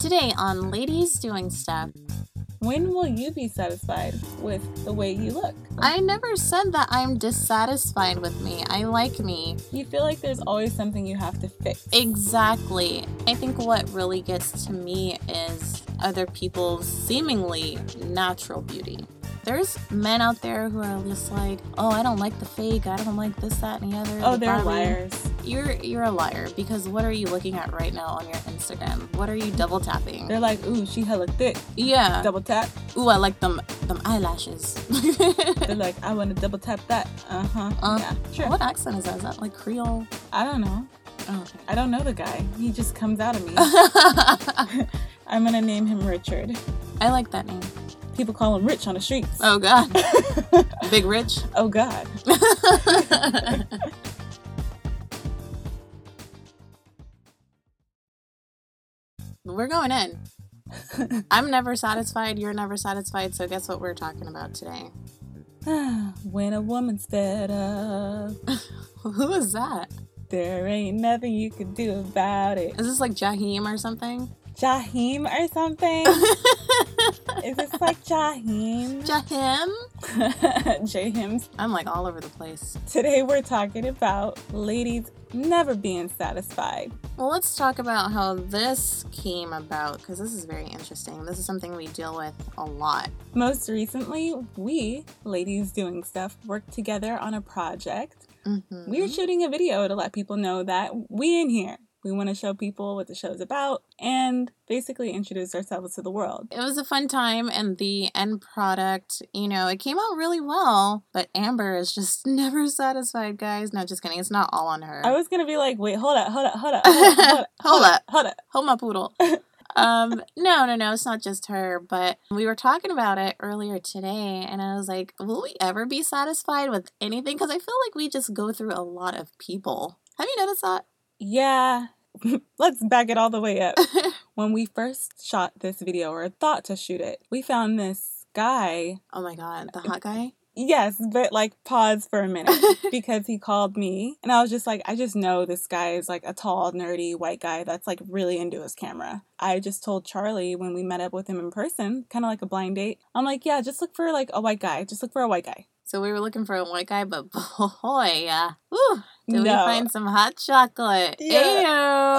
Today on Ladies Doing Stuff, When will you be satisfied with the way you look? I never said that I'm dissatisfied with me. I like me. You feel like there's always something you have to fix. Exactly. I think what really gets to me is other people's seemingly natural beauty. There's men out there who are just like, oh, I don't like the fake. I don't like this, that, and the other. Oh, the they're Barbie." liars. You're you're a liar because what are you looking at right now on your Instagram? What are you double tapping? They're like, ooh, she hella thick. Yeah. Double tap. Ooh, I like them them eyelashes. They're like, I want to double tap that. Uh-huh. Uh, yeah, sure. What accent is that? Is that like Creole? I don't know. Oh, okay. I don't know the guy. He just comes out of me. I'm gonna name him Richard. I like that name. People call him Rich on the streets. Oh God, Big Rich. oh God. We're going in. I'm never satisfied. You're never satisfied. So guess what we're talking about today? when a woman's fed up, Who is that? there ain't nothing you can do about it. Is this like Jaheim or something? Jaheim or something? Is this like Jaheim? Jaheim? Jahims. I'm like all over the place. Today we're talking about ladies never being satisfied. Well, let's talk about how this came about because this is very interesting. This is something we deal with a lot. Most recently, we, ladies doing stuff, worked together on a project. Mhm. We were shooting a video to let people know that we in here. We want to show people what the show's about and basically introduce ourselves to the world. It was a fun time, and the end product, you know, it came out really well. But Aamber is just never satisfied, guys. No, just kidding. It's not all on her. I was gonna be like, wait, hold up, hold up, hold up, hold up, hold up, Hold up. hold. Homa poodle. um, no, no, no, it's not just her. But we were talking about it earlier today, and I was like, will we ever be satisfied with anything? Because I feel like we just go through a lot of people. Have you noticed that? Yeah, let's back it all the way up. when we first shot this video or thought to shoot it, we found this guy. oh my god, the hot guy. Yes, but like pause for a minute because he called me and I was just like, I just know this guy is like a tall, nerdy white guy that's like really into his camera. I just told Charlie when we met up with him in person, kind of like a blind date, I'm like, yeah, just look for like a white guy. Just look for a white guy. So we were looking for a white guy, but boy, uh, whew, did we find some hot chocolate? Yeah. Ew.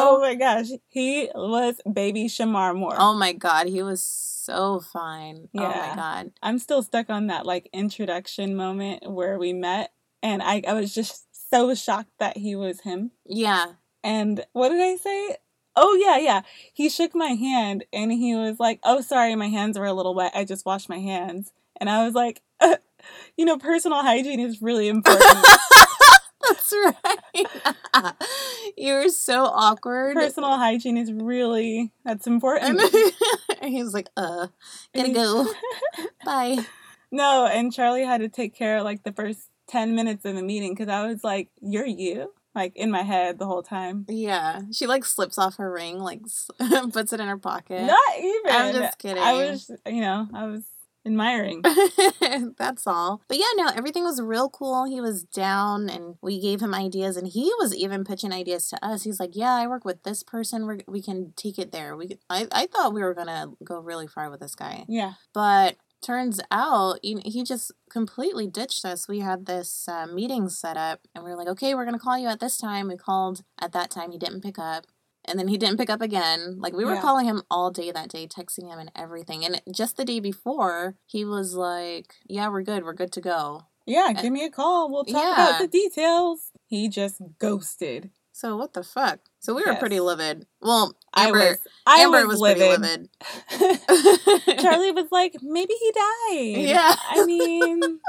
Oh my gosh, he was baby Shemar Moore. Oh my god, he was so fine. Oh Yeah. my god. I'm still stuck on that like introduction moment where we met and I, I was just so shocked that he was him. Yeah. And what did I say? Oh yeah, yeah. He shook my hand and he was like, "Oh, sorry, my hands were a little wet. I just washed my hands." And I was like, "You know, personal hygiene is really important. That's right. you were so awkward. personal hygiene is really that's important." and he was like, uh, gotta go. Bye. no, and Charlie had to take care of like the first 10 minutes of the meeting cuz I was like, "You're you?" like in my head the whole time. Yeah. She like slips off her ring, like puts it in her pocket. Not even. I'm just kidding. I was, you know, I was admiring. That's all. But yeah, no, everything was real cool. He was down and we gave him ideas and he was even pitching ideas to us. He's like, "Yeah, I work with this person. We're, we can take it there." We I I thought we were going to go really far with this guy. yeah. But turns out you he just completely ditched us. We had this uh, meeting set up and we were like, "Okay, we're going to call you at this time." We called at that time. He didn't pick up. And then he didn't pick up again. Like we were Yeah. calling him all day that day, texting him and everything. And just the day before, he was like, "Yeah, we're good. We're good to go." Yeah, uh, give me a call. We'll talk Yeah. about the details. He just ghosted. So what the fuck? So we were Yes. pretty livid. Well, I Aamber, was I Aamber was, was, livid. pretty livid. Charlie was like, maybe he died. Yeah. I mean,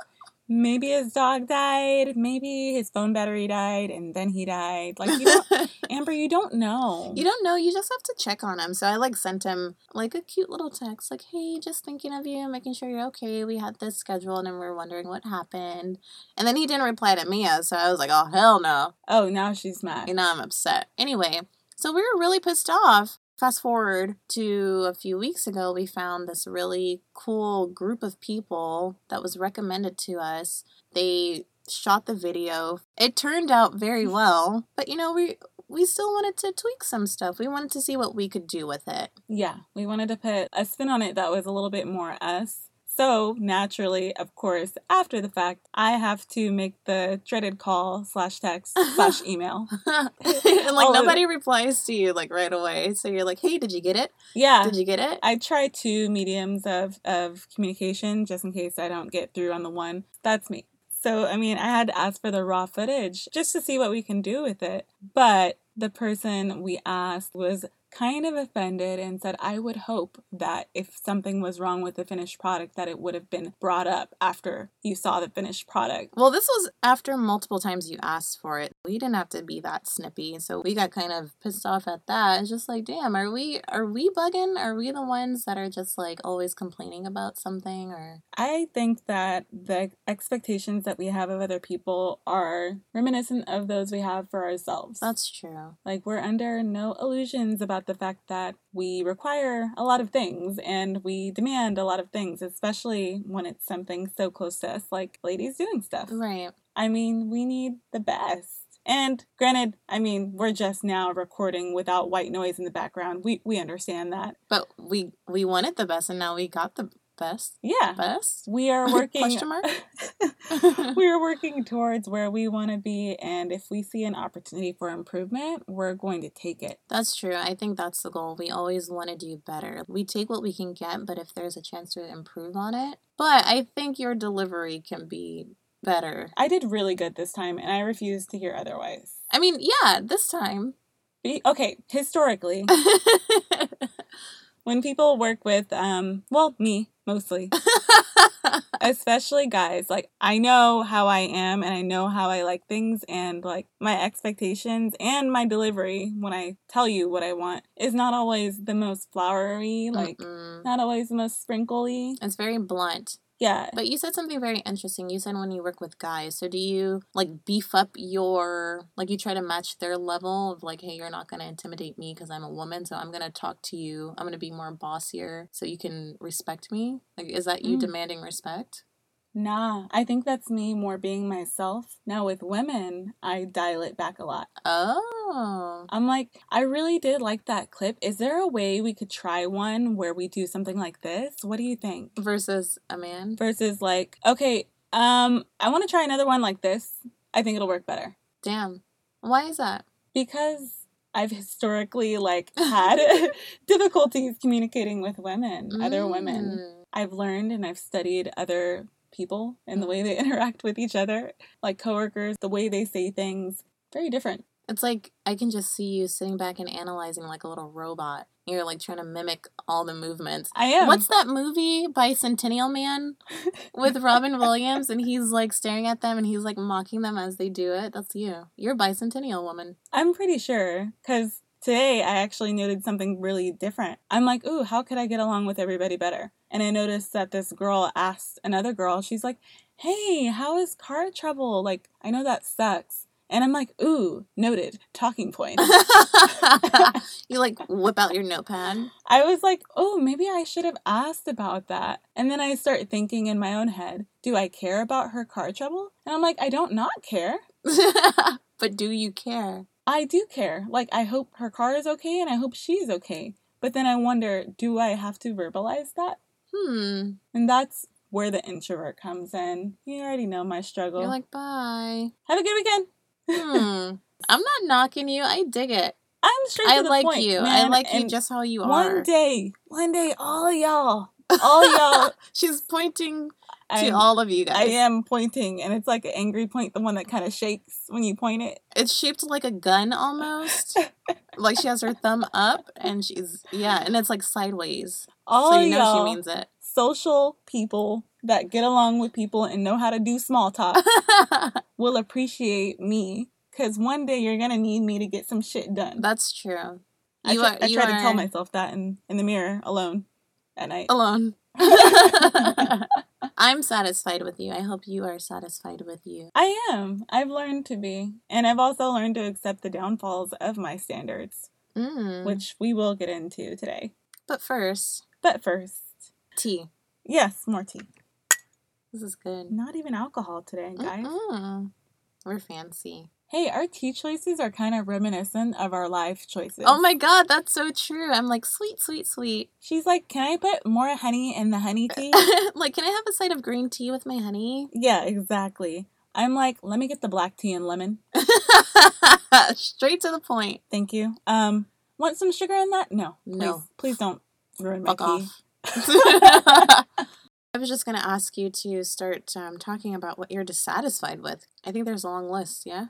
maybe his dog died. Maybe his phone battery died, and then he died. Like you don't, Aamber, you don't know. You don't know. You just have to check on him. So I like sent him like a cute little text, like, "Hey, just thinking of you, making sure you're okay. We had this scheduled, and we're wondering what happened." And then he didn't reply to Mia, so I was like, "Oh hell no!" Oh, now she's mad. And now I'm upset. Anyway, so we were really pissed off. Fast forward to a few weeks ago, we found this really cool group of people that was recommended to us. They shot the video it turned out very well. But you know, we we still wanted to tweak some stuff. We wanted to see what we could do with it. Yeah, we wanted to put a spin on it that was a little bit more us. So naturally, of course, after the fact, I have to make the dreaded call slash text slash email. and like nobody replies to you like right away. So you're like, "Hey, did you get it? Yeah. Did you get it?" I try two mediums of, of communication just in case I don't get through on the one. That's me. So, I mean, I had to ask for the raw footage just to see what we can do with it. But the person we asked was kind of offended and said, I would hope that if something was wrong with the finished product, that it would have been brought up after you saw the finished product. Well, this was after multiple times you asked for it. We didn't have to be that snippy, so we got kind of pissed off at that. It's just like, damn, are we are we bugging? Are we the ones that are just like always complaining about something or I think that the expectations that we have of other people are reminiscent of those we have for ourselves. That's true. Like, we're under no illusions about the fact that we require a lot of things and we demand a lot of things, especially when it's something so close to us, like ladies doing stuff. Right. I mean, we need the best. And granted, I mean, we're just now recording without white noise in the background. We we understand that. But we we wanted the best and now we got the best. Yeah. Best? We are working Question mark? we are working towards where we want to be and if we see an opportunity for improvement, we're going to take it. That's true. I think that's the goal. We always want to do better. We take what we can get, but if there's a chance to improve on it. But I think your delivery can be better. I did really good this time and I refuse to hear otherwise. I mean, yeah, this time. Be- okay, historically, when people work with um well, me mostly, especially guys, like I know how I am and I know how I like things and like my expectations and my delivery when I tell you what I want is not always the most flowery, like Mm-mm. not always the most sprinkly. it's very blunt. Yeah. But you said something very interesting. You said when you work with guys, so do you like beef up your like you try to match their level of like, hey, you're not gonna intimidate me because I'm a woman, so I'm gonna talk to you. I'm gonna be more bossier so you can respect me. Like, is that you Mm. demanding respect? Nah, I think that's me more being myself. Now with women, I dial it back a lot. Oh, I'm like, I really did like that clip. Is there a way we could try one where we do something like this? What do you think? versus a man. Versus like, okay, um, I want to try another one like this. I think it'll work better. Damn, why is that? Because I've historically like had difficulties communicating with women, other women. Mm. I've learned and I've studied other people and the mm-hmm. way they interact with each other, like coworkers, the way they say things, very different. It's like I can just see you sitting back and analyzing like a little robot. You're like trying to mimic all the movements. I am. What's that movie Bicentennial Man with Robin Williams and he's like staring at them and he's like mocking them as they do it? That's you. You're a bicentennial woman. I'm pretty sure because today I actually noted something really different. I'm like, ooh, how could I get along with everybody better? And I noticed that this girl asked another girl, she's like, hey, how is car trouble? Like, I know that sucks. And I'm like, ooh, noted, talking point. you like whip out your notepad. I was like, oh, maybe I should have asked about that. And then I start thinking in my own head, do I care about her car trouble? And I'm like, I don't not care. but do you care? I do care. Like, I hope her car is okay and I hope she's okay. But then I wonder, do I have to verbalize that? Hmm. And that's where the introvert comes in. You already know my struggle. You're like, bye. Have a good weekend. Hmm. I'm not knocking you. I dig it. I'm straight I to the like point, you. I man, like you just how you One are. One day, one day, all y'all, all y'all, She's pointing to I'm- all of you guys. I am pointing, and it's like an angry point, the one that kind of shakes when you point it. It's shaped like a gun almost. like she has her thumb up and she's yeah, and it's like sideways. All so you know y'all, she means it. social people that get along with people and know how to do small talk will appreciate me. Cause one day you're gonna need me to get some shit done. That's true. I, You try, are I try to tell myself that in, in the mirror alone at night. alone. I'm satisfied with you. I hope you are satisfied with you. I am. I've learned to be. And I've also learned to accept the downfalls of my standards, Mm. which we will get into today. But first, But first, tea. yes, more tea. This is good. Not even alcohol today, guys. Mm-mm. We're fancy. Hey, our tea choices are kind of reminiscent of our life choices. Oh my god, that's so true. I'm like, sweet, sweet, sweet. She's like, can I put more honey in the honey tea? like, can I have a side of green tea with my honey? yeah, exactly. I'm like, let me get the black tea and lemon. Straight to the point. Thank you. Um, want some sugar in that? No. No. Please don't ruin my Fuck tea. off. I was just gonna ask you to start um, talking about what you're dissatisfied with. I think there's a long list. Yeah.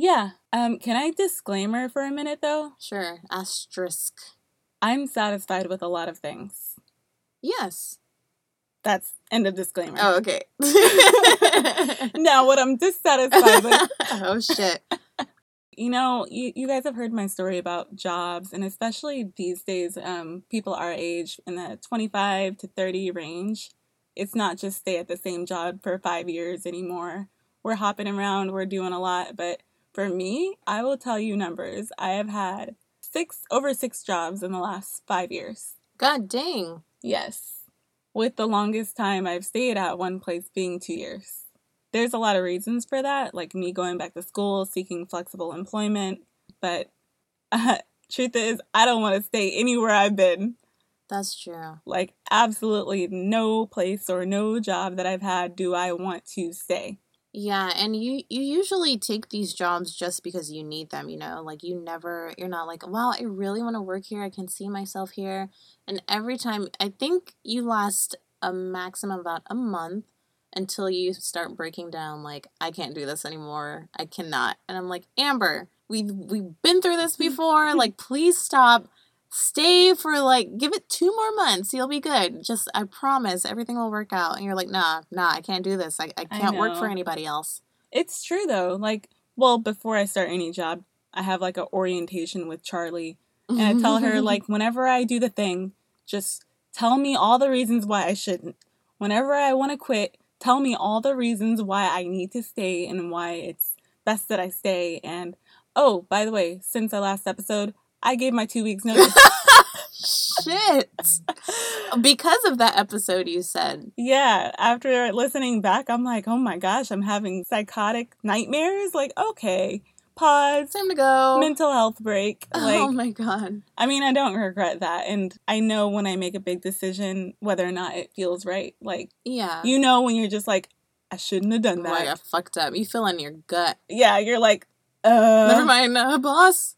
Yeah. Um, can I disclaimer for a minute though? Sure. Asterisk. I'm satisfied with a lot of things. Yes. That's end of disclaimer. Oh, okay. now what I'm dissatisfied with oh shit. you know you, you guys have heard my story about jobs and especially these days um, people our age in the 25 to 30 range it's not just stay at the same job for five years anymore we're hopping around we're doing a lot but for me i will tell you numbers i have had six over six jobs in the last five years God dang. yes with the longest time i've stayed at one place being two years there's a lot of reasons for that, like me going back to school, seeking flexible employment. But uh, truth is, I don't want to stay anywhere I've been. That's true. Like, absolutely no place or no job that I've had do I want to stay. Yeah, and you you usually take these jobs just because you need them, you know? Like you never you're not like, "Wow, I really want to work here. I can see myself here." And every time I think you last a maximum about a month until you start breaking down like, "I can't do this anymore. I cannot." And I'm like, "Aamber, we we've been through this mm-hmm. before. like please stop. Stay for like give it two more months. You'll be good. Just I promise everything will work out." And you're like, "Nah, nah, I can't do this. I, I I can't work for anybody else." It's true though. Like, well, before I start any job, I have like a orientation with Charlie and I tell her like whenever I do the thing, just tell me all the reasons why I shouldn't. Whenever I want to quit, tell me all the reasons why I need to stay and why it's best that I stay. And oh, by the way, since our last episode, I gave my two weeks notice. Shit. Because of that episode you said. yeah, after listening back, I'm like, oh my gosh, I'm having psychotic nightmares. Like, okay, pause, Time to go. mental health break. Like, oh my god. I mean, I don't regret that. And I know when I make a big decision whether or not it feels right. Like, Yeah. you know, when you're just like, I shouldn't have done like that. I fucked up. You feel in your gut. Yeah, you're like, uh. Never mind, uh, boss.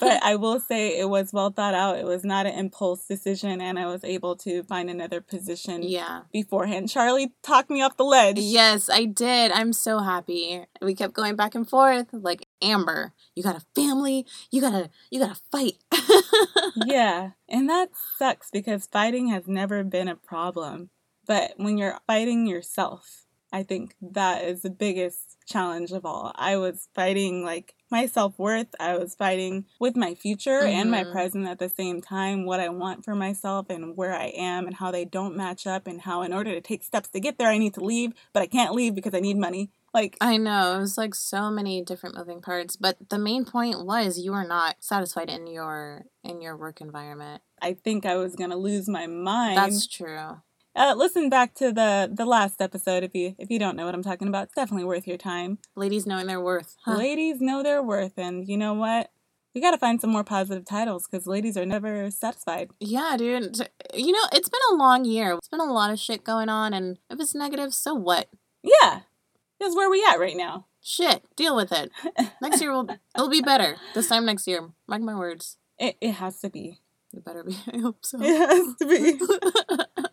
But I will say it was well thought out. It was not an impulse decision, and I was able to find another position yeah. beforehand. Charlie talked me off the ledge. Yes, I did. I'm so happy. We kept going back and forth. Like Aamber, you got a family. You gotta, you gotta fight. yeah, and that sucks because fighting has never been a problem. But when you're fighting yourself, I think that is the biggest challenge of all. I was fighting like my self worth, I was fighting with my future and my Mhm. present at the same time, what I want for myself and where I am and how they don't match up, and how in order to take steps to get there, I need to leave, but I can't leave because I need money. Like, I know it was like so many different moving parts, but the main point was you were not satisfied in your in your work environment. I think I was gonna lose my mind. That's true. Uh, listen back to the the last episode if you if you don't know what I'm talking about. It's definitely worth your time. Ladies knowing their worth. Huh. Ladies know their worth, and you know what? We got to find some more positive titles because ladies are never satisfied. Yeah, dude. You know, it's been a long year. It's been a lot of shit going on, and if it's negative, so what? Yeah, that's where we at right now. Shit, deal with it. Next year will it'll be better. This time next year, mark my words. It it has to be. It better be. I hope so. It has to be.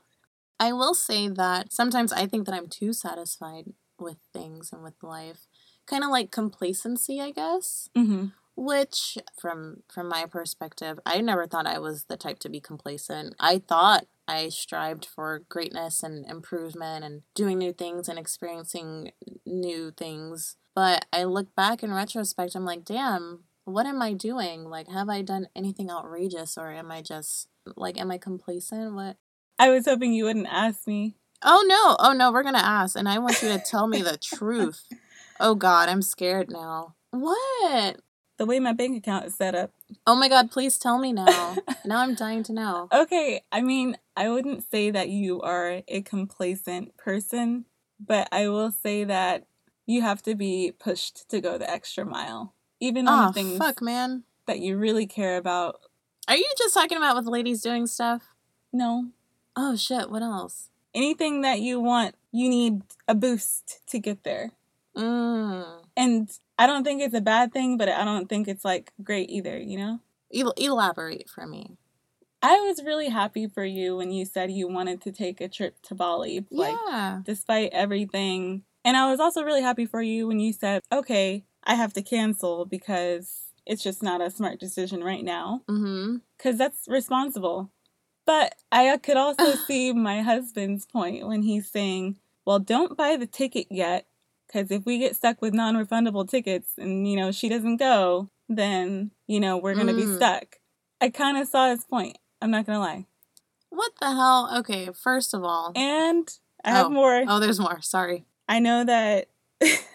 I will say that sometimes I think that I'm too satisfied with things and with life. Kind of like complacency, I guess. hmm Which from from my perspective, I never thought I was the type to be complacent. I thought I strived for greatness and improvement and doing new things and experiencing new things. But I look back in retrospect, I'm like, damn, what am I doing? Like, have I done anything outrageous or am I just like, am I complacent? What? I was hoping you wouldn't ask me. Oh no, oh no, we're gonna ask, and I want you to tell me the truth. Oh God, I'm scared now. What? The way my bank account is set up. Oh my God, please tell me now. now I'm dying to know. Okay, I mean, I wouldn't say that you are a complacent person, but I will say that you have to be pushed to go the extra mile. Even on Oh, things fuck, man. that you really care about. Are you just talking about with ladies doing stuff? No. Oh, shit. What else? Anything that you want, you need a boost to get there. Mm. And I don't think it's a bad thing, but I don't think it's like great either, you know? El- elaborate for me. I was really happy for you when you said you wanted to take a trip to Bali. Like, yeah. despite everything. And I was also really happy for you when you said, okay, I have to cancel because it's just not a smart decision right now. Mm-hmm. Because that's responsible. But I could also see my husband's point when he's saying, well, don't buy the ticket yet. Because if we get stuck with non refundable tickets and, you know, she doesn't go, then, you know, we're going to be Mm. stuck. I kind of saw his point. I'm not going to lie. What the hell? Okay, first of all. And I have Oh. more. Oh, there's more. Sorry. I know that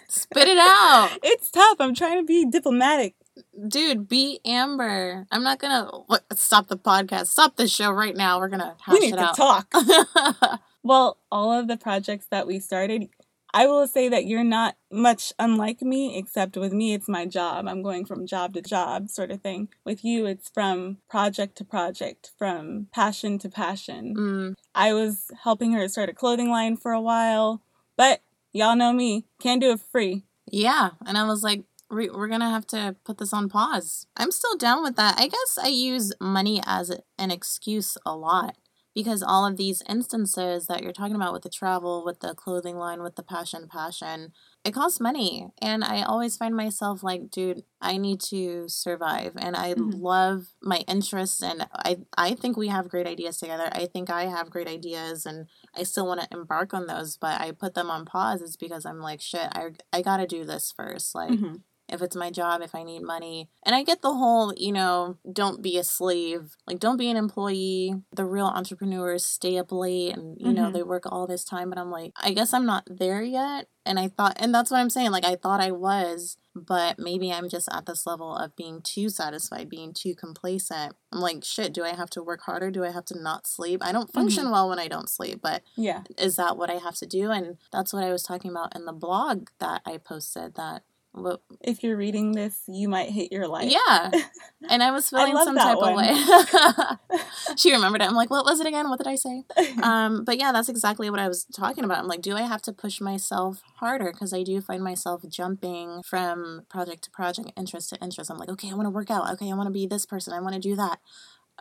Spit it out. it's tough. I'm trying to be diplomatic. Dude, be Aamber. I'm not gonna what, stop the podcast. Stop the show right now. We're gonna hash we need it to out. talk. Well, all of the projects that we started, I will say that you're not much unlike me, except with me, it's my job. I'm going from job to job, sort of thing. With you, it's from project to project, from passion to passion. mm, I was helping her start a clothing line for a while, but y'all know me, can't do it for free. yeah, and I was like, we, we're gonna have to put this on pause. I'm still down with that. I guess I use money as an excuse a lot because all of these instances that you're talking about with the travel, with the clothing line, with the passion, passion, it costs money. And I always find myself like, dude, I need to survive. And I Mhm. love my interests and I, I think we have great ideas together. I think I have great ideas and I still want to embark on those, but I put them on pause. It's because I'm like, shit, I, I got to do this first. Like, Mhm. If it's my job, if I need money. And I get the whole, you know, don't be a slave. Like, don't be an employee. The real entrepreneurs stay up late and, you know, Mhm. they work all this time. But I'm like, I guess I'm not there yet. And I thought, and that's what I'm saying. Like, I thought I was, but maybe I'm just at this level of being too satisfied, being too complacent. I'm like, shit, do I have to work harder? Do I have to not sleep? I don't function well when I don't sleep, but Yeah. is that what I have to do? And that's what I was talking about in the blog that I posted that what If you're reading this, you might hate your life. yeah. And I was feeling love some type one. of way. she remembered it. I'm like, what was it again? What did I say? Um, but yeah, that's exactly what I was talking about. I'm like, do I have to push myself harder? Because I do find myself jumping from project to project, interest to interest. I'm like, okay, I want to work out. Okay, I want to be this person. I want to do that.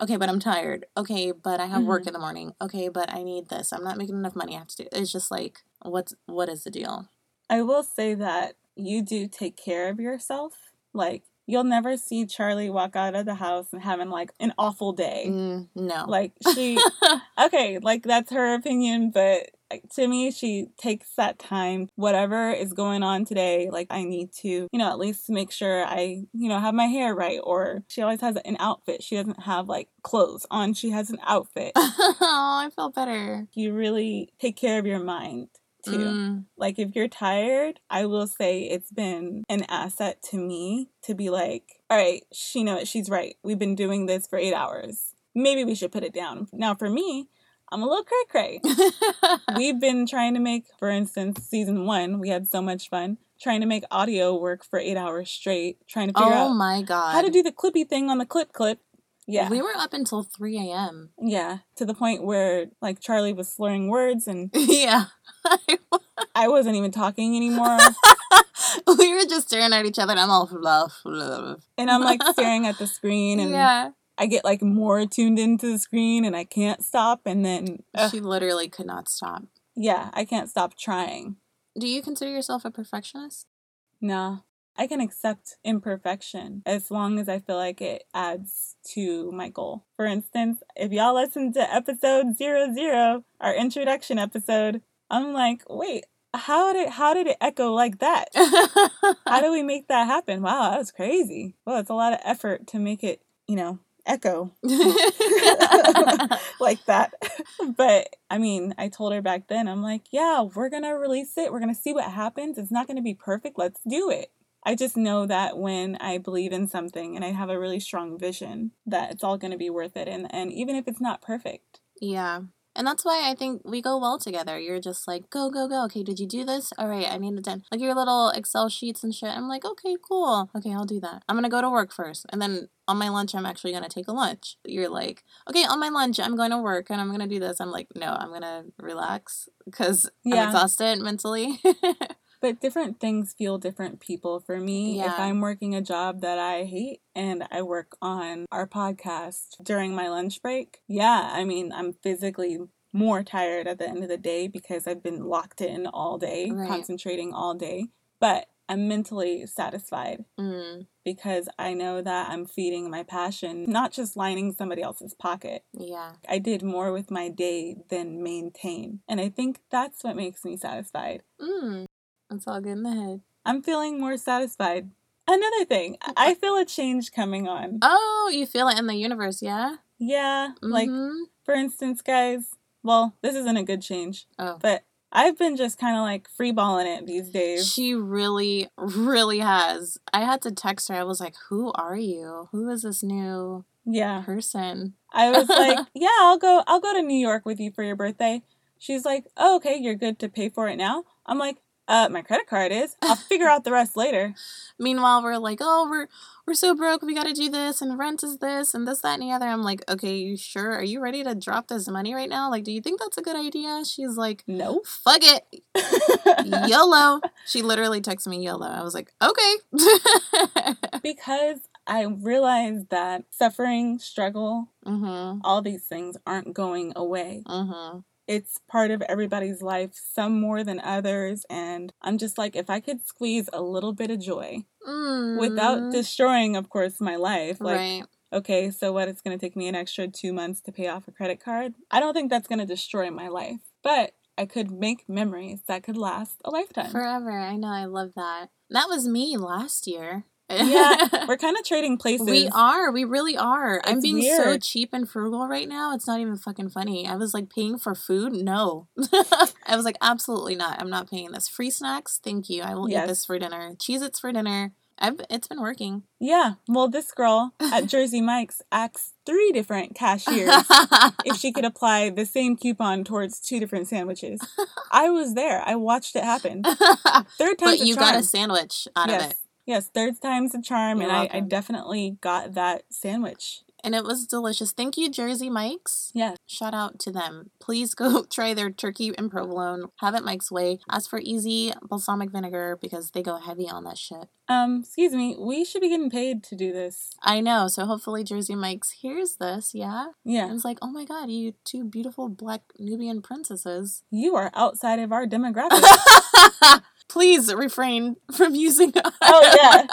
Okay, but I'm tired. Okay, but I have work Mhm. in the morning. Okay, but I need this. I'm not making enough money. I have to do. It's just like, what's what is the deal? I will say that you do take care of yourself. Like, you'll never see Charlie walk out of the house and having like an awful day. Mm, no. Like, she, okay, like that's her opinion, but like, to me, she takes that time, whatever is going on today. Like, I need to, you know, at least make sure I, you know, have my hair right. Or she always has an outfit. She doesn't have like clothes on, she has an outfit. oh, I feel better. you really take care of your mind too. Mm, Like if you're tired, I will say it's been an asset to me to be like, all right, she knows she's right. We've been doing this for eight hours. Maybe we should put it down. Now for me, I'm a little cray cray. We've been trying to make, for instance, season one, we had so much fun trying to make audio work for eight hours straight, trying to figure oh out my god. how to do the clippy thing on the clip clip. Yeah. We were up until 3 a.m. yeah. To the point where like Charlie was slurring words and yeah. I wasn't even talking anymore. we were just staring at each other and I'm all and I'm like staring at the screen and Yeah. I get like more tuned into the screen and I can't stop and then She literally could not stop. yeah, I can't stop trying. Do you consider yourself a perfectionist? Nah. I can accept imperfection as long as I feel like it adds to my goal. For instance, if y'all listen to episode zero zero, our introduction episode, I'm like, wait, how did how did it echo like that? How do we make that happen? Wow, that was crazy. Well, it's a lot of effort to make it, you know, echo like that. but I mean, I told her back then, I'm like, yeah, we're going to release it. We're going to see what happens. It's not going to be perfect. Let's do it. I just know that when I believe in something and I have a really strong vision, that it's all going to be worth it. And, and even if it's not perfect. yeah. And that's why I think we go well together. You're just like, go, go, go. Okay, did you do this? All right, I need it done. Like your little Excel sheets and shit. I'm like, okay, cool. Okay, I'll do that. I'm gonna go to work first. And then on my lunch, I'm actually gonna take a lunch. You're like, okay, on my lunch, I'm going to work and I'm gonna do this. I'm like, no, I'm gonna relax because Yeah. I'm exhausted mentally. But different things feel different people for me. If I'm working a job that I hate and I work on our podcast during my lunch break, yeah, I mean, I'm physically more tired at the end of the day because I've been locked in all day, Right. concentrating all day. But I'm mentally satisfied mm, because I know that I'm feeding my passion, not just lining somebody else's pocket. yeah. I did more with my day than maintain. And I think that's what makes me satisfied. Mm, it's all good in the head. I'm feeling more satisfied. Another thing, I feel a change coming on. Oh, you feel it in the universe, yeah? Yeah, like Mhm. for instance, guys, well, this isn't a good change, oh. but I've been just kind of like freeballing it these days. She really, really has. I had to text her. I was like, Who are you? Who is this new Yeah. person? I was like, "Yeah, I'll go I'll go to New York with you for your birthday." She's like, "Oh, okay, you're good to pay for it now?" I'm like, "Uh, my credit card is. I'll figure out the rest later." Meanwhile, we're like, Oh, we're we're so broke, we gotta do this, and rent is this, and this, that, and the other. I'm like, Okay, you sure? Are you ready to drop this money right now? Like, do you think that's a good idea? She's like, Nope. Fuck it. YOLO. She literally texted me YOLO. I was like, Okay. because I realized that suffering, struggle, mm-hmm. all these things aren't going away. Mm-hmm. It's part of everybody's life, some more than others. And I'm just like, if I could squeeze a little bit of joy Mm. without destroying, of course, my life. Like, right. okay, so what? It's going to take me an extra two months to pay off a credit card. I don't think that's going to destroy my life. But I could make memories that could last a lifetime. Forever. I know. I love that. That was me last year. Yeah, we're kind of trading places. we are. We really are. I'm It's being so cheap and frugal right now. It's not even fucking funny. I was like paying for food. No, I was like absolutely not. I'm not paying this. Free snacks. Thank you. I will eat this for dinner. Cheez Its for dinner. I've. It's been working. Yeah, well, this girl at Jersey Mike's asked three different cashiers if she could apply the same coupon towards two different sandwiches. I was there. I watched it happen. Third time. but you charm. got a sandwich out yes. of it, Yes, third time's a charm, You're and I, I definitely got that sandwich. and it was delicious. Thank you, Jersey Mike's. Yes. Shout out to them. Please go try their turkey and provolone. Have it Mike's way. Ask for easy balsamic vinegar because they go heavy on that shit. Um, excuse me, we should be getting paid to do this. I know. So hopefully Jersey Mike's hears this. Yeah. Yeah, And it's like, oh my god, you two beautiful black Nubian princesses. you are outside of our demographic. Please refrain from using us. oh yeah,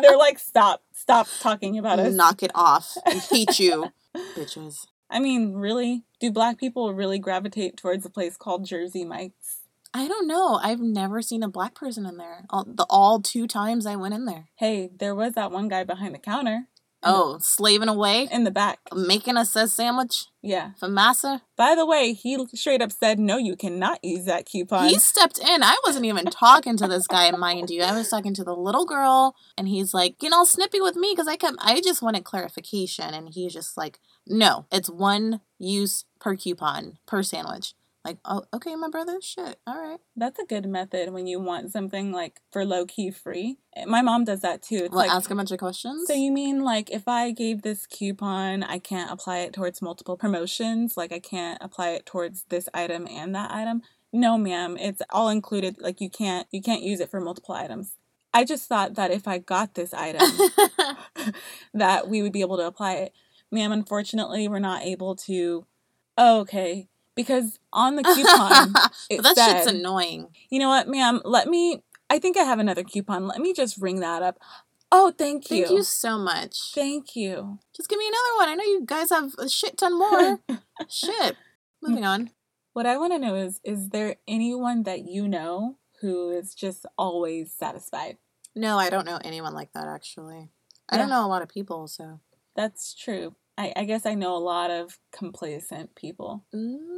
they're like, stop, stop talking about us. Knock it off. I hate you, bitches. I mean, really, do black people really gravitate towards a place called Jersey Mike's? I don't know. I've never seen a black person in there. All, the all two times I went in there. Hey, there was that one guy behind the counter Oh, slaving away, in the back. making a sandwich Yeah. for massa. By the way, he straight up said, no, you cannot use that coupon. He stepped in. I wasn't even talking to this guy, mind you. I was talking to the little girl, and he's like, getting all snippy with me because I kept, I just wanted clarification, and he's just like, no, it's one use per coupon per sandwich. Like, oh, okay, my brother. Shit, all right. That's a good method when you want something like for low key free. Eh, my mom does that too. It's Well, like, ask a bunch of questions. so you mean like if I gave this coupon, I can't apply it towards multiple promotions? Like I can't apply it towards this item and that item? No, ma'am. It's all included. Like you can't you can't use it for multiple items. I just thought that if I got this item, that we would be able to apply it. Ma'am, unfortunately, we're not able to. Oh, okay. Because on the coupon, it that shit's annoying. you know what, ma'am? Let me. I think I have another coupon. Let me just ring that up. Oh, thank you. Thank you so much. Thank you. Just give me another one. I know you guys have a shit ton more. shit. Hmm. Moving on. What I want to know is is there anyone that you know who is just always satisfied? No, I don't know anyone like that actually. I don't know a lot of people, so That's true. I, I guess I know a lot of complacent people.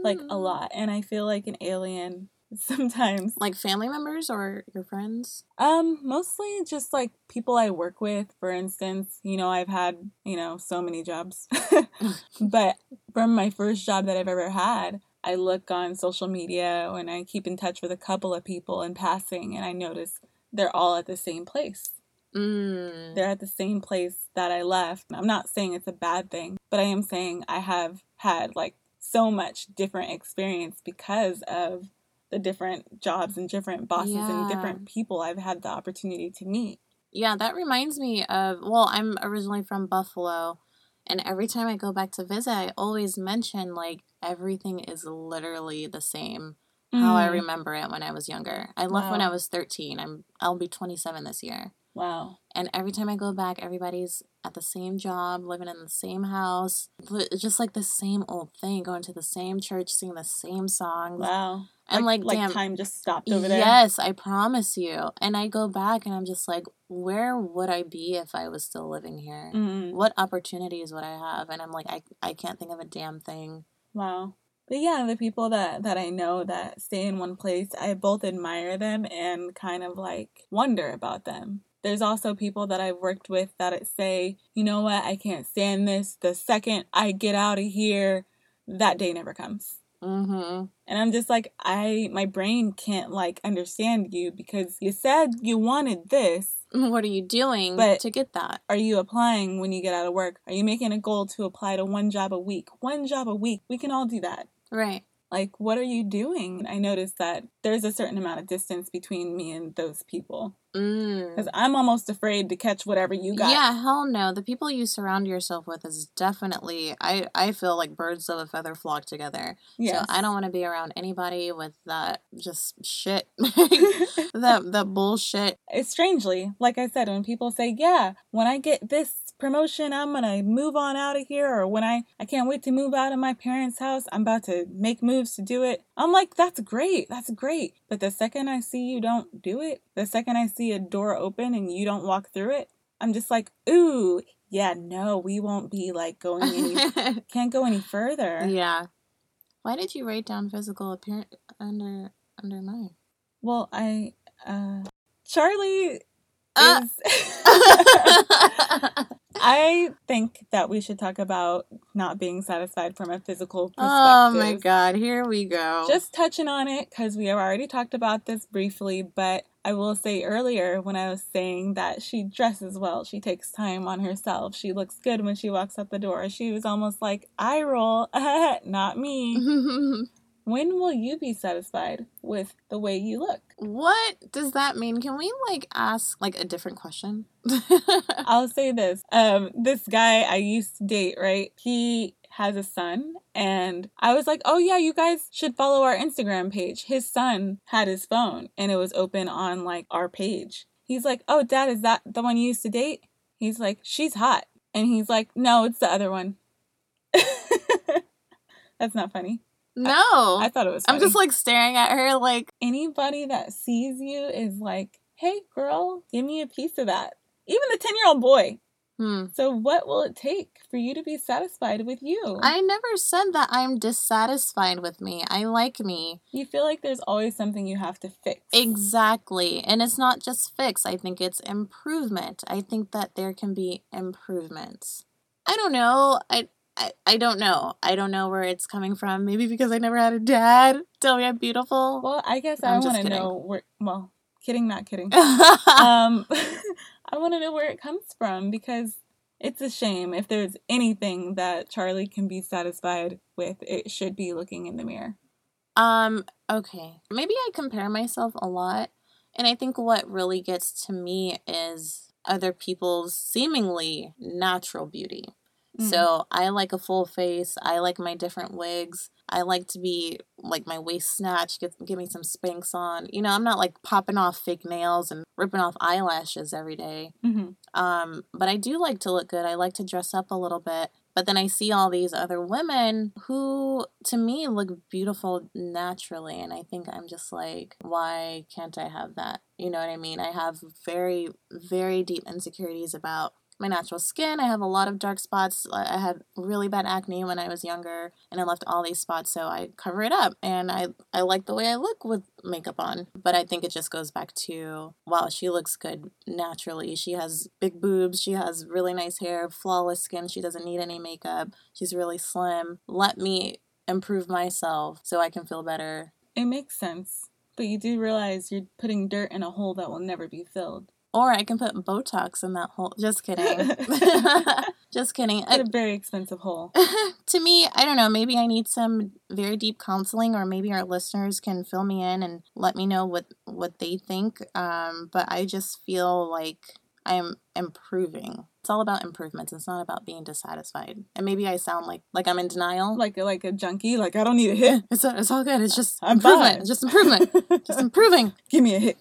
Like a Mm. lot. And I feel like an alien sometimes. Like family members or your friends? Um, mostly just like people I work with, for instance. You know, I've had, you know, so many jobs. but from my first job that I've ever had, I look on social media and I keep in touch with a couple of people in passing and I notice they're all at the same place. Mm. They're at the same place that I left. I'm not saying it's a bad thing, but I am saying I have had like so much different experience because of the different jobs and different bosses Yeah. and different people I've had the opportunity to meet. Yeah, that reminds me of, well, I'm originally from Buffalo, and every time I go back to visit, I always mention like everything is literally the same how I Mm. remember it when I was younger. I left when I was 13. I'm I'll be 27 this year. Wow. And every time I go back, everybody's at the same job, living in the same house. It's just like the same old thing, going to the same church, singing the same songs. Wow. And like, like damn, time just stopped over there. Yes, I promise you. And I go back and I'm just like, where would I be if I was still living here? Mm. What opportunities would I have? And I'm like, I, I can't think of a damn thing. Wow. But yeah, the people that that I know that stay in one place, I both admire them and kind of like wonder about them. There's also people that I've worked with that say, you know what, I can't stand this. The second I get out of here, that day never comes. Mm-hmm. And I'm just like, I my brain can't like understand you because you said you wanted this. What are you doing But- to get that? Are you applying when you get out of work? Are you making a goal to apply to one job a week? One job a week. We can all do that. Right. Like, what are you doing? I noticed that there's a certain amount of distance between me and those people. Mm. Because I'm almost afraid to catch whatever you got. Yeah, hell no. The people you surround yourself with is definitely I I feel like birds of a feather flock together. Yes. So I don't want to be around anybody with that just shit. that that bullshit. it's strangely, like I said, when people say, yeah, when I get this promotion, I'm to move on out of here, or when I, I can't wait to move out of my parents' house, I'm about to make moves to do it. I'm like, that's great. That's great. But the second I see you don't do it, the second I see a door open and you don't walk through it, I'm just like, ooh, yeah, no, we won't be like going any, can't go any further. yeah. Why did you write down physical appearance under under mine? Well, I, uh, Charlie Uh. is. I think that we should talk about not being satisfied from a physical perspective. oh my god, here we go. Just touching on it because we have already talked about this briefly, but I will say earlier when I was saying that she dresses well, she takes time on herself, she looks good when she walks out the door. She was almost like, I roll, not me. When will you be satisfied with the way you look? what does that mean? Can we like ask like a different question? I'll say this. Um, this guy I used to date, right? He has a son, and I was like, oh yeah, you guys should follow our Instagram page. His son had his phone, and it was open on like our page. He's like, oh, dad, is that the one you used to date? He's like, she's hot. And he's like, no, it's the other one. That's not funny. No. I thought it was I'm just like staring at her like anybody that sees you is like, hey, girl, give me a piece of that. Even the 10 year old boy. hmm. So, what will it take for you to be satisfied with you? I never said that I'm dissatisfied with me. I like me. you feel like there's always something you have to fix. Exactly. And it's not just fix. I think it's improvement. I think that there can be improvements. I don't know. I I, I don't know. I don't know where it's coming from. Maybe because I never had a dad tell me I'm beautiful. Well, I guess I'm I want to know where. Well, kidding, not kidding. um, I want to know where it comes from because it's a shame. If there's anything that Charlie can be satisfied with, it should be looking in the mirror. Um, okay. Maybe I compare myself a lot. And I think what really gets to me is other people's seemingly natural beauty. Mm. So I like a full face. I like my different wigs. I like to be like my waist snatch, get, give me some Spanx on. You know, I'm not like popping off fake nails and ripping off eyelashes every day. Mhm. Um, but I do like to look good. I like to dress up a little bit. But then I see all these other women who, to me, look beautiful naturally. And I think I'm just like, why can't I have that? You know what I mean? I have very, very deep insecurities about my natural skin. I have a lot of dark spots. I had really bad acne when I was younger, and I left all these spots, so I cover it up. And I, I like the way I look with makeup on. But I think it just goes back to wow, she looks good naturally. She has big boobs. She has really nice hair, flawless skin. She doesn't need any makeup. She's really slim. Let me improve myself so I can feel better. It makes sense. But you do realize you're putting dirt in a hole that will never be filled. Or I can put Botox in that hole. Just kidding. Just kidding. It's a very expensive hole. to me, I don't know, maybe I need some very deep counseling or maybe our listeners can fill me in and let me know what what they think. Um, but I just feel like I'm improving. It's all about improvements. It's not about being dissatisfied. And maybe I sound like like I'm in denial. Like like a junkie. Like I don't need a hit. It's it's all good. It's just I'm improvement. fine. Just improvement. just improving. Give me a hit.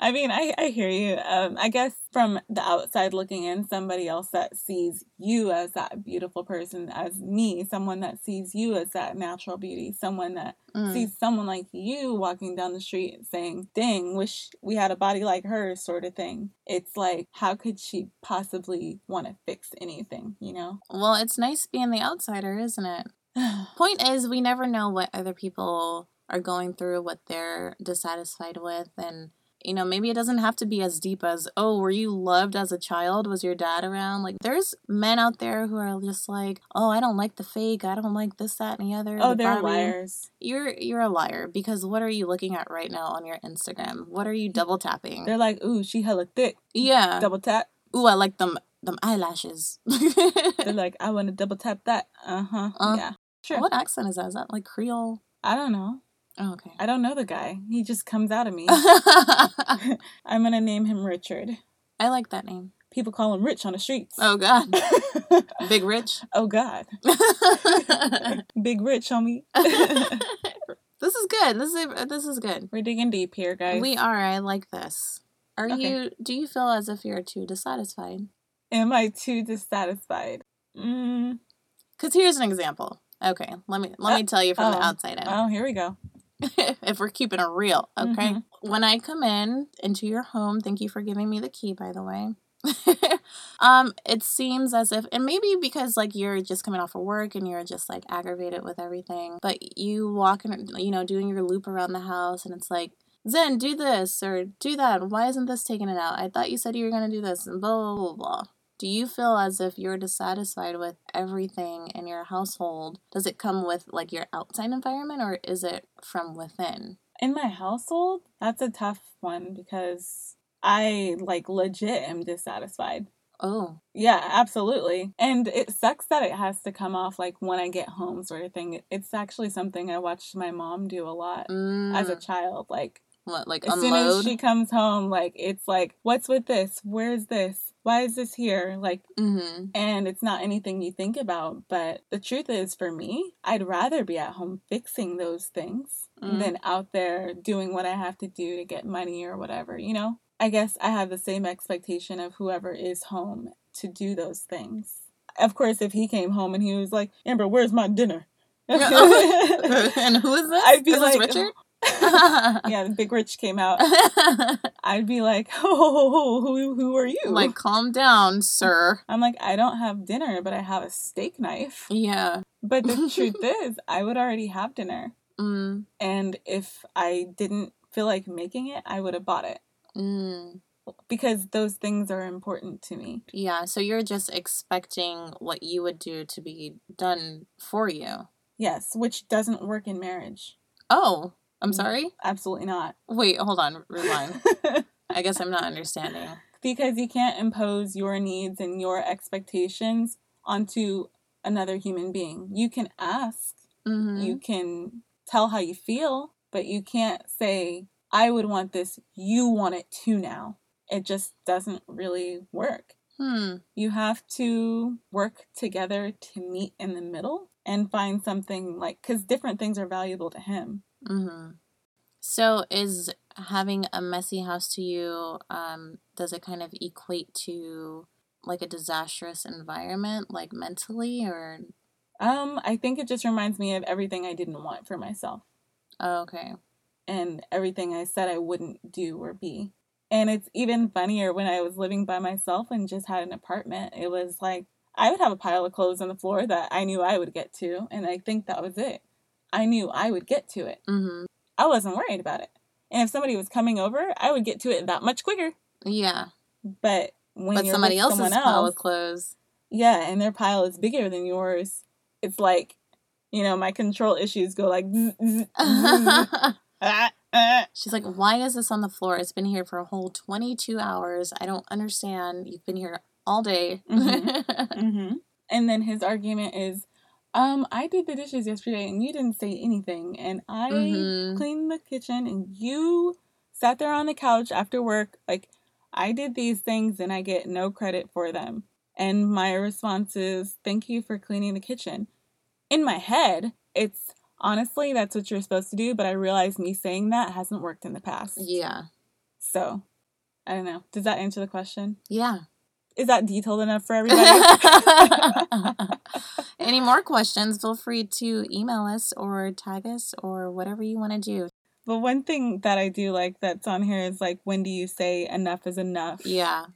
I mean, I, I hear you. Um, I guess from the outside looking in, somebody else that sees you as that beautiful person, as me, someone that sees you as that natural beauty, someone that Mm. sees someone like you walking down the street saying, dang, wish we had a body like hers, sort of thing. It's like, how could she possibly want to fix anything, you know? Well, it's nice being the outsider, isn't it? Point is, we never know what other people are going through, what they're dissatisfied with, and you know, maybe it doesn't have to be as deep as, oh, were you loved as a child? Was your dad around? Like, there's men out there who are just like, oh, I don't like the fake. I don't like this, that, and the other. oh, the they're Barbie." liars. You're you're a liar because what are you looking at right now on your Instagram? What are you double tapping? They're like, ooh, she hella thick. yeah. Double tap. Ooh, I like them them eyelashes. They're like, I want to double tap that. Uh huh. Uh, yeah. Sure. what accent is that? Is that like Creole? I don't know. Oh, okay. I don't know the guy. He just comes out of me. I'm gonna name him Richard. I like that name. People call him Rich on the streets. Oh God, Big Rich. oh God, Big Rich, homie. this is good. This is this is good. We're digging deep here, guys. We are. I like this. Are Okay. you? Do you feel as if you're too dissatisfied? Am I too dissatisfied? Mm, Because here's an example. Okay, let me let me tell you from the outside in. oh, here we go. if we're keeping it real, okay? Mhm. When I come in into your home, thank you for giving me the key, by the way. um, it seems as if, and maybe because like you're just coming off of work and you're just like aggravated with everything, but you walk in, you know, doing your loop around the house, and it's like, Zen, do this or do that. Why isn't this taking it out? I thought you said you were gonna do this, and blah blah blah blah. Do you feel as if you're dissatisfied with everything in your household? Does it come with like your outside environment or is it from within? In my household, that's a tough one because I like legit am dissatisfied. Oh, Yeah, absolutely. And it sucks that it has to come off like when I get home, sort of thing. It's actually something I watched my mom do a lot mm, as a child. Like, what like as soon as she comes home, like, it's like, what's with this? Where's this? Why is this here? Like, mm-hmm. and it's not anything you think about. But the truth is, for me, I'd rather be at home fixing those things Mm. than out there doing what I have to do to get money or whatever, you know? I guess I have the same expectation of whoever is home to do those things. Of course, if he came home and he was like, Aamber, where's my dinner? and who is this? I'd be is like, this Richard? yeah, the big rich came out. I'd be like, oh, who, who are you? like, calm down, sir. I'm like, I don't have dinner, but I have a steak knife. Yeah. But the truth is, I would already have dinner. Mm, And if I didn't feel like making it, I would have bought it mm. because those things are important to me. Yeah. So you're just expecting what you would do to be done for you. Yes, which doesn't work in marriage. Oh, I'm sorry. Absolutely not. Wait, hold on. Rewind. I guess I'm not understanding. because you can't impose your needs and your expectations onto another human being. You can ask, Mm-hmm. you can tell how you feel, but you can't say, I would want this, you want it too now. It just doesn't really work. hmm. You have to work together to meet in the middle and find something like, because different things are valuable to him. Mm-hmm. So is having a messy house to you, um, does it kind of equate to like a disastrous environment, like mentally or Um, I think it just reminds me of everything I didn't want for myself oh, okay. and everything I said I wouldn't do or be. And it's even funnier when I was living by myself and just had an apartment. It was like I would have a pile of clothes on the floor that I knew I would get to, and I think that was it. I knew I would get to it. Mm-hmm. I wasn't worried about it. And if somebody was coming over, I would get to it that much quicker. Yeah. But when but somebody with else's someone pile else, of clothes. yeah, and their pile is bigger than yours, it's like you know, my control issues go like. zzz, zzz, zzz. Ah, ah. She's like, why is this on the floor? It's been here for a whole 22 hours. I don't understand. You've been here all day. hmm And then his argument is, um, I did the dishes yesterday and you didn't say anything, and I Mhm. cleaned the kitchen and you sat there on the couch after work. Like, I did these things and I get no credit for them. And my response is, thank you for cleaning the kitchen. In my head, it's honestly that's what you're supposed to do, but I realize me saying that hasn't worked in the past. yeah. So, I don't know. Does that answer the question? Yeah. Is that detailed enough for everybody? Any more questions, feel free to email us or tag us or whatever you want to do. But one thing that I do like that's on here is like, when do you say enough is enough? Yeah.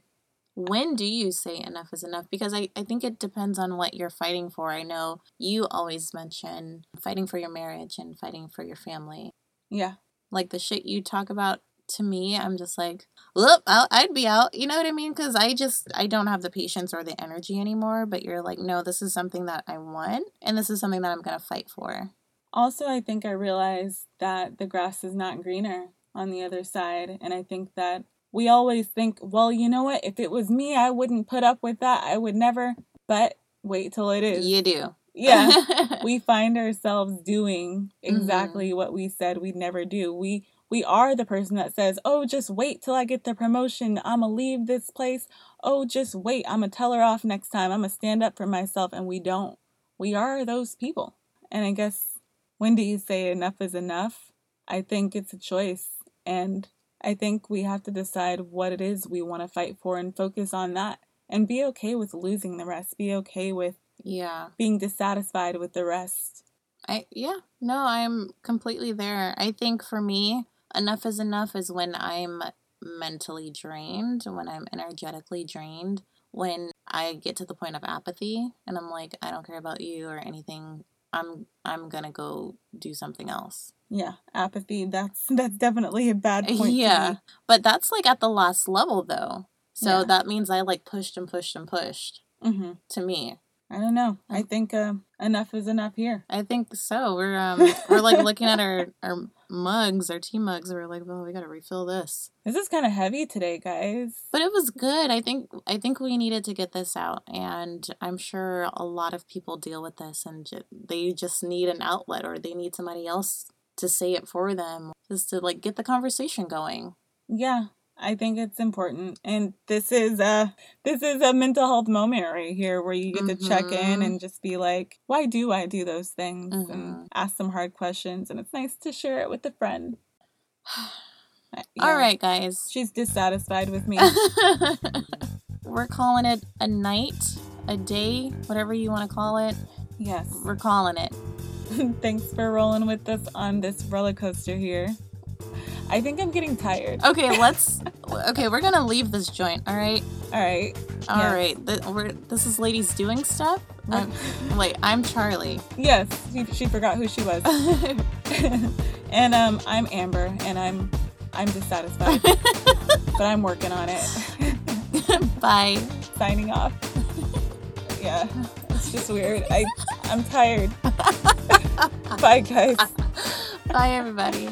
When do you say enough is enough? Because I, I think it depends on what you're fighting for. I know you always mention fighting for your marriage and fighting for your family. Yeah. Like the shit you talk about to me, I'm just like, look, I'll, I'd be out. You know what I mean? Because I just, I don't have the patience or the energy anymore. But you're like, no, this is something that I want. And this is something that I'm going to fight for. Also, I think I realized that the grass is not greener on the other side. And I think that we always think, well, you know what? If it was me, I wouldn't put up with that. I would never. But wait till it is. You do. Yeah. we find ourselves doing mm-hmm. exactly what we said we'd never do. We we are the person that says, "Oh, just wait till I get the promotion. I'm gonna leave this place. Oh, just wait. I'm gonna tell her off next time. I'm gonna stand up for myself." And we don't. We are those people. And I guess when do you say enough is enough? I think it's a choice, and I think we have to decide what it is we want to fight for and focus on that. And be okay with losing the rest. Be okay with yeah. being dissatisfied with the rest. I yeah, no, I'm completely there. I think for me, enough is enough is when I'm mentally drained, when I'm energetically drained, when I get to the point of apathy and I'm like, I don't care about you or anything. I'm I'm gonna go do something else. Yeah, apathy. That's that's definitely a bad point. yeah. But that's like at the last level though. So Yeah. that means I like pushed and pushed and pushed be. hmm to me. I don't know. I think uh, enough is enough here. I think so. We're um we're like looking at our our mugs, our tea mugs. We're like, well, we gotta refill this. This is kind of heavy today, guys. But it was good. I think I think we needed to get this out, and I'm sure a lot of people deal with this, and they just need an outlet, or they need somebody else to say it for them, just to like get the conversation going. Yeah, I think it's important, and this is a this is a mental health moment right here where you get to check in Mhm. and just be like, why do I do those things, Mhm. and ask some hard questions, and it's nice to share it with a friend. Uh, All yeah. right, guys. she's dissatisfied with me. We're calling it a night, a day, whatever you want to call it. yes. We're calling it. Thanks for rolling with us on this roller coaster here. I think I'm getting tired. Okay, let's. Okay, we're gonna leave this joint. All right. All right. All Yes. right. Th- we're, this is ladies doing stuff. Um, wait, I'm Charlie. Yes, she, she forgot who she was. and um, I'm Aamber, and I'm I'm dissatisfied, but I'm working on it. Bye. Signing off. yeah, it's just weird. I I'm tired. Bye, guys. Bye, everybody.